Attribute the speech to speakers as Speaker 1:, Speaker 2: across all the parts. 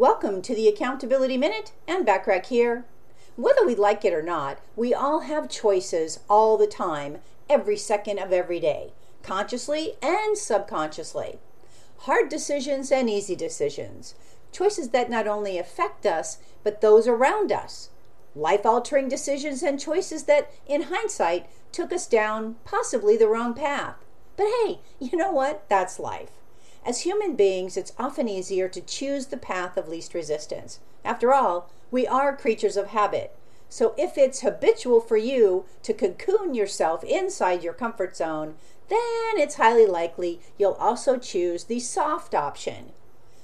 Speaker 1: Welcome to the Accountability Minute and Backrack here. Whether we like it or not, we all have choices all the time, every second of every day, consciously and subconsciously. Hard decisions and easy decisions, choices that not only affect us, but those around us. Life altering decisions and choices that, in hindsight, took us down possibly the wrong path. But hey, you know what? That's life. As human beings, it's often easier to choose the path of least resistance. After all, we are creatures of habit. So if it's habitual for you to cocoon yourself inside your comfort zone, then it's highly likely you'll also choose the soft option.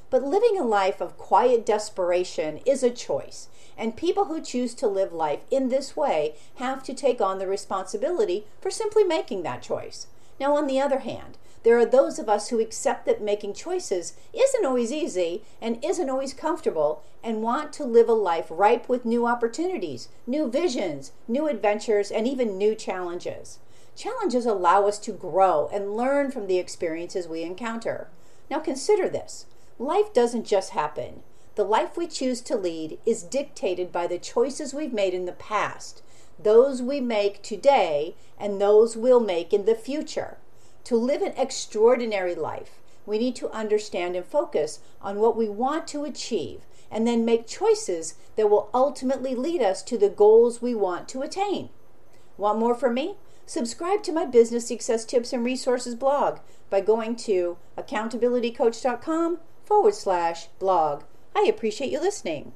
Speaker 1: But living a life of quiet desperation is a choice, and people who choose to live life in this way have to take on the responsibility for simply making that choice. Now, on the other hand, there are those of us who accept that making choices isn't always easy and isn't always comfortable and want to live a life ripe with new opportunities, new visions, new adventures, and even new challenges. Challenges allow us to grow and learn from the experiences we encounter. Now consider this life doesn't just happen. The life we choose to lead is dictated by the choices we've made in the past, those we make today, and those we'll make in the future. To live an extraordinary life, we need to understand and focus on what we want to achieve and then make choices that will ultimately lead us to the goals we want to attain. Want more from me? Subscribe to my business success tips and resources blog by going to accountabilitycoach.com forward slash blog. I appreciate you listening.